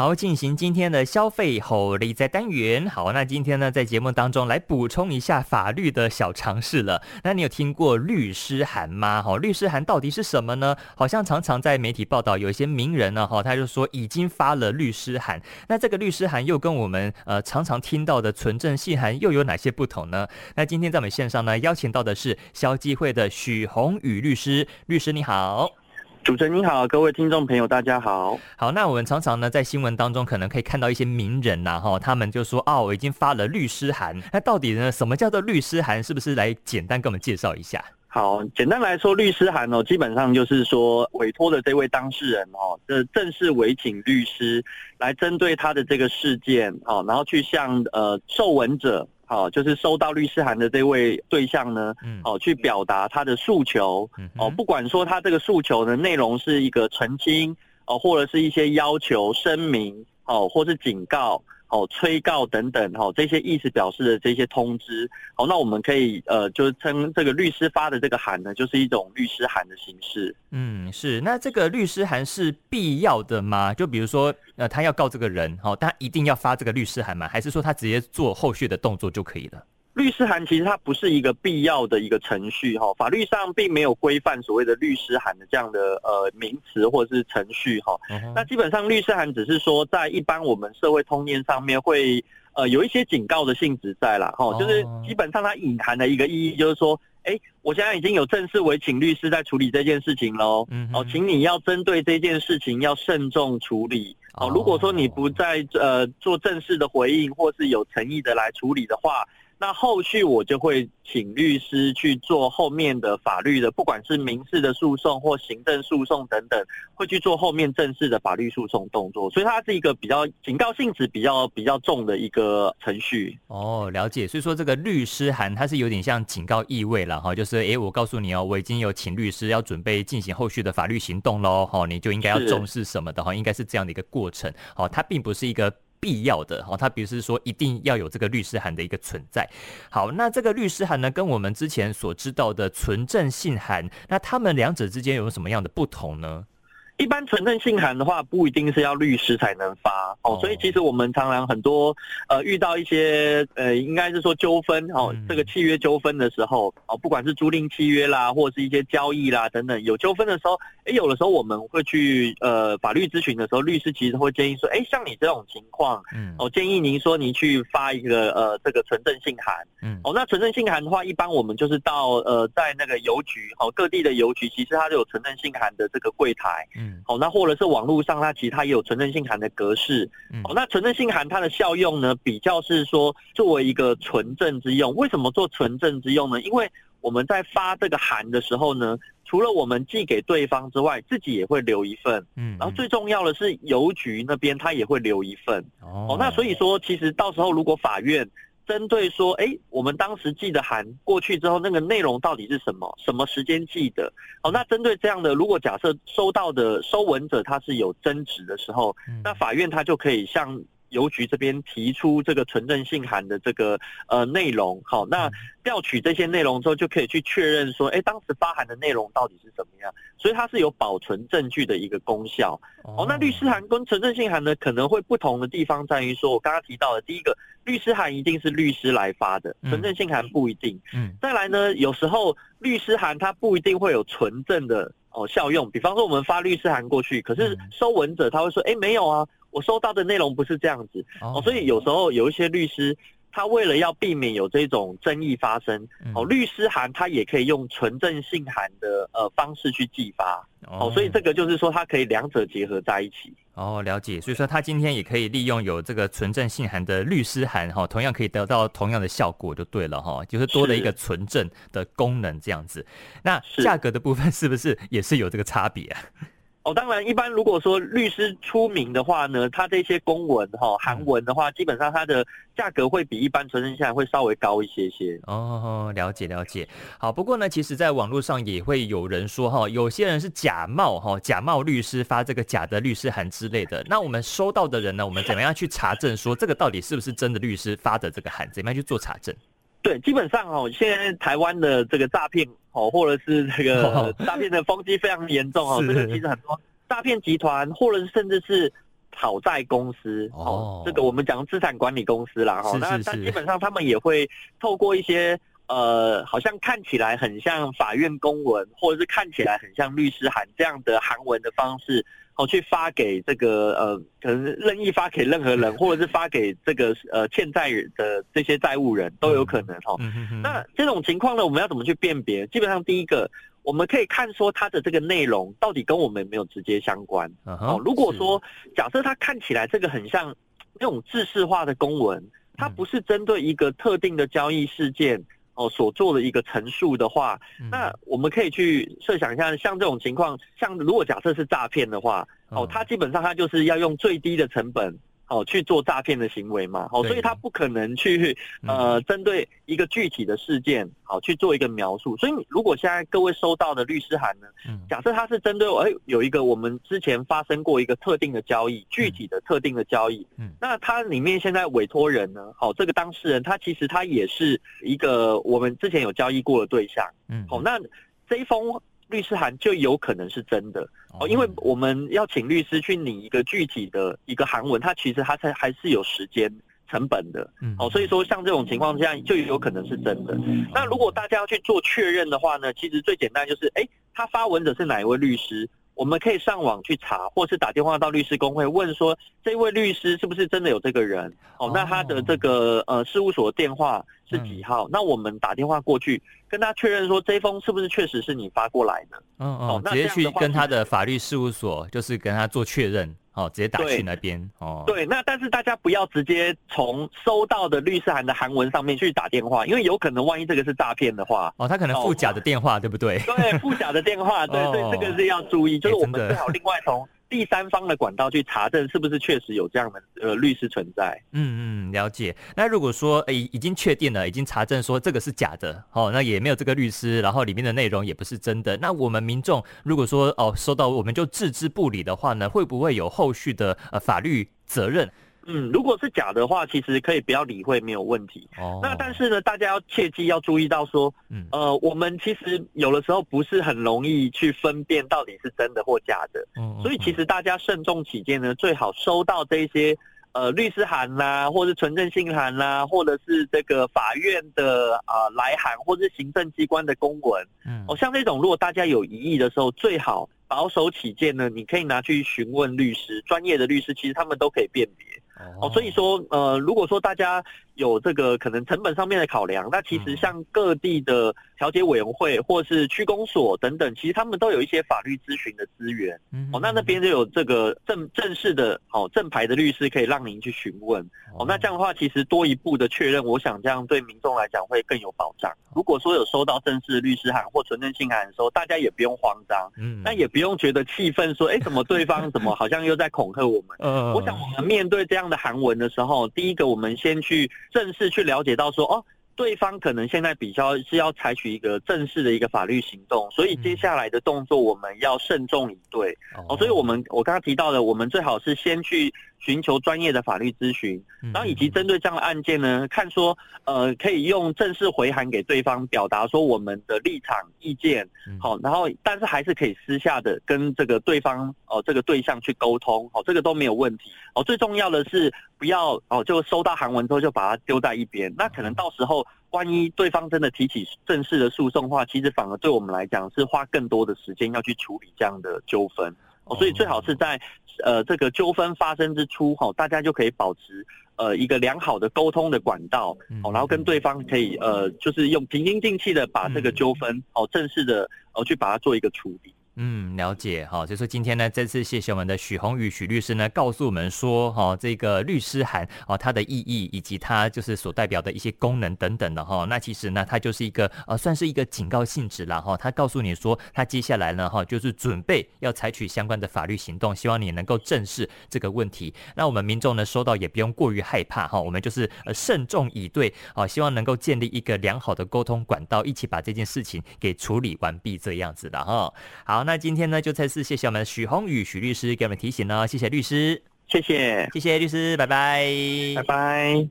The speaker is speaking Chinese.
好，进行今天的消费吼力在单元。好，那今天呢，在节目当中来补充一下法律的小常识了。那你有听过律师函吗？哈，律师函到底是什么呢？好像常常在媒体报道，有一些名人呢，哈，他就说已经发了律师函。那这个律师函又跟我们呃常常听到的存证信函又有哪些不同呢？那今天在我们线上呢，邀请到的是消基会的许宏宇律师。律师你好。主持人你好，各位听众朋友，大家好。好，那我们常常呢在新闻当中可能可以看到一些名人呐，哈，他们就说哦，我已经发了律师函。那到底呢，什么叫做律师函？是不是来简单给我们介绍一下？好，简单来说，律师函哦，基本上就是说委托的这位当事人哦，这正式委请律师来针对他的这个事件哦，然后去向呃受文者。好，就是收到律师函的这位对象呢，哦，去表达他的诉求，哦，不管说他这个诉求的内容是一个澄清，哦，或者是一些要求、声明，哦，或是警告。哦，催告等等，哈，这些意思表示的这些通知，好，那我们可以呃，就是称这个律师发的这个函呢，就是一种律师函的形式。嗯，是。那这个律师函是必要的吗？就比如说，呃，他要告这个人，好，他一定要发这个律师函吗？还是说他直接做后续的动作就可以了？律师函其实它不是一个必要的一个程序哈，法律上并没有规范所谓的律师函的这样的呃名词或者是程序哈。那基本上律师函只是说在一般我们社会通念上面会呃有一些警告的性质在啦哈，就是基本上它隐含的一个意义就是说，哎，我现在已经有正式委请律师在处理这件事情喽，哦，请你要针对这件事情要慎重处理哦。如果说你不在呃做正式的回应或是有诚意的来处理的话。那后续我就会请律师去做后面的法律的，不管是民事的诉讼或行政诉讼等等，会去做后面正式的法律诉讼动作。所以它是一个比较警告性质比较比较重的一个程序。哦，了解。所以说这个律师函它是有点像警告意味了哈，就是诶，我告诉你哦，我已经有请律师要准备进行后续的法律行动喽，哈，你就应该要重视什么的哈，应该是这样的一个过程。好，它并不是一个。必要的哈，他比如是说一定要有这个律师函的一个存在。好，那这个律师函呢，跟我们之前所知道的存证信函，那他们两者之间有什么样的不同呢？一般存证信函的话，不一定是要律师才能发。哦，所以其实我们常常很多呃遇到一些呃，应该是说纠纷哦，这个契约纠纷的时候哦，不管是租赁契约啦，或者是一些交易啦等等，有纠纷的时候，哎，有的时候我们会去呃法律咨询的时候，律师其实会建议说，哎，像你这种情况，嗯，我建议您说您去发一个呃这个存证信函，嗯，哦，那存证信函的话，一般我们就是到呃在那个邮局哦，各地的邮局其实它都有存证信函的这个柜台，嗯。好，那或者是网络上，它其实它也有存证信函的格式。哦，那存证信函它的效用呢，比较是说作为一个存证之用。为什么做存证之用呢？因为我们在发这个函的时候呢，除了我们寄给对方之外，自己也会留一份。嗯，然后最重要的是邮局那边他也会留一份。哦，那所以说，其实到时候如果法院。针对说，哎，我们当时寄的函过去之后，那个内容到底是什么？什么时间寄的？好，那针对这样的，如果假设收到的收文者他是有争执的时候，那法院他就可以向。邮局这边提出这个存证信函的这个呃内容，好，那调取这些内容之后，就可以去确认说，哎，当时发函的内容到底是怎么样？所以它是有保存证据的一个功效。哦，那律师函跟存证信函呢，可能会不同的地方在于说，我刚刚提到的，第一个，律师函一定是律师来发的，存证信函不一定。嗯。再来呢，有时候律师函它不一定会有存证的哦效用，比方说我们发律师函过去，可是收文者他会说，哎，没有啊。我收到的内容不是这样子哦，所以有时候有一些律师，他为了要避免有这种争议发生，哦，律师函他也可以用纯正信函的呃方式去寄发，哦，所以这个就是说它可以两者结合在一起。哦，了解。所以说他今天也可以利用有这个纯正信函的律师函，哈，同样可以得到同样的效果就对了，哈，就是多了一个纯正的功能这样子。那价格的部分是不是也是有这个差别啊？哦，当然，一般如果说律师出名的话呢，他这些公文哈、韩文的话，基本上它的价格会比一般存证信函会稍微高一些些。哦，了解了解。好，不过呢，其实在网络上也会有人说哈，有些人是假冒哈，假冒律师发这个假的律师函之类的。那我们收到的人呢，我们怎么样去查证说这个到底是不是真的律师发的这个函？怎么样去做查证？对，基本上哦，现在台湾的这个诈骗哦，或者是这个诈骗的风气非常严重哦。这个其实很多诈骗集团，或者是甚至是讨债公司哦，这个我们讲资产管理公司啦哈。那但基本上他们也会透过一些呃，好像看起来很像法院公文，或者是看起来很像律师函这样的韩文的方式。哦，去发给这个呃，可能任意发给任何人，或者是发给这个呃欠债人的这些债务人都有可能哈。那这种情况呢，我们要怎么去辨别？基本上第一个，我们可以看说它的这个内容到底跟我们有没有直接相关。哦，如果说假设它看起来这个很像那种制式化的公文，它不是针对一个特定的交易事件。哦，所做的一个陈述的话，那我们可以去设想一下，像这种情况，像如果假设是诈骗的话，哦，他基本上他就是要用最低的成本。哦，去做诈骗的行为嘛，哦，所以他不可能去呃针对一个具体的事件，好去做一个描述。所以如果现在各位收到的律师函呢，假设他是针对哎有一个我们之前发生过一个特定的交易，具体的特定的交易，嗯，那它里面现在委托人呢，好，这个当事人他其实他也是一个我们之前有交易过的对象，嗯，好，那这一封。律师函就有可能是真的。哦，因为我们要请律师去拟一个具体的一个函文，它其实它才还是有时间成本的，哦，所以说像这种情况下就有可能是真的。那如果大家要去做确认的话呢，其实最简单就是，哎，他发文者是哪一位律师？我们可以上网去查，或是打电话到律师公会问说，这位律师是不是真的有这个人？哦，那他的这个呃事务所的电话是几号？嗯、那我们打电话过去跟他确认说，这封是不是确实是你发过来的？嗯嗯，哦、直接去跟他的法律事务所，就是跟他做确认。哦，直接打去那边哦。对，那但是大家不要直接从收到的律师函的韩文上面去打电话，因为有可能万一这个是诈骗的话，哦，他可能附假的电话，哦、对不对？对，附假的电话，对，所以这个是要注意，就是我们最好另外从。第三方的管道去查证是不是确实有这样的呃律师存在？嗯嗯，了解。那如果说诶已经确定了，已经查证说这个是假的，哦，那也没有这个律师，然后里面的内容也不是真的，那我们民众如果说哦收到我们就置之不理的话呢，会不会有后续的呃法律责任？嗯，如果是假的话，其实可以不要理会，没有问题。哦。那但是呢，大家要切记要注意到说，嗯，呃，我们其实有的时候不是很容易去分辨到底是真的或假的。嗯。所以其实大家慎重起见呢，最好收到这些呃律师函啦、啊，或者存证信函啦、啊，或者是这个法院的啊、呃、来函，或者是行政机关的公文。嗯。哦，像这种如果大家有疑义的时候，最好保守起见呢，你可以拿去询问律师，专业的律师其实他们都可以辨别。哦，所以说，呃，如果说大家有这个可能成本上面的考量，那其实像各地的调解委员会或是区公所等等，其实他们都有一些法律咨询的资源。哦，那那边就有这个正正式的哦正牌的律师可以让您去询问。哦，那这样的话，其实多一步的确认，我想这样对民众来讲会更有保障。如果说有收到正式的律师函或存证信函的时候，大家也不用慌张，嗯，那也不用觉得气愤，说，哎，怎么对方怎么好像又在恐吓我们？嗯，我想我们面对这样的函文的时候，第一个我们先去正式去了解到说，哦。对方可能现在比较是要采取一个正式的一个法律行动，所以接下来的动作我们要慎重以对。哦，所以我们我刚刚提到的，我们最好是先去寻求专业的法律咨询，然后以及针对这样的案件呢，看说呃可以用正式回函给对方，表达说我们的立场意见。好，然后但是还是可以私下的跟这个对方哦这个对象去沟通，好，这个都没有问题。哦，最重要的是不要哦就收到函文之后就把它丢在一边，那可能到时候。万一对方真的提起正式的诉讼的话，其实反而对我们来讲是花更多的时间要去处理这样的纠纷哦，所以最好是在呃这个纠纷发生之初哈，大家就可以保持呃一个良好的沟通的管道哦，然后跟对方可以呃就是用平心静气的把这个纠纷哦正式的哦去把它做一个处理。嗯，了解哈，所以说今天呢，再次谢谢我们的许宏宇许律师呢，告诉我们说哈，这个律师函啊，它的意义以及它就是所代表的一些功能等等的哈。那其实呢，它就是一个呃，算是一个警告性质了哈。他告诉你说，他接下来呢哈，就是准备要采取相关的法律行动，希望你能够正视这个问题。那我们民众呢，收到也不用过于害怕哈，我们就是呃慎重以对啊，希望能够建立一个良好的沟通管道，一起把这件事情给处理完毕这样子的哈。好。那今天呢，就再次谢谢我们许宏宇许律师给我们提醒了，谢谢律师，谢谢，谢谢律师，拜拜，拜拜。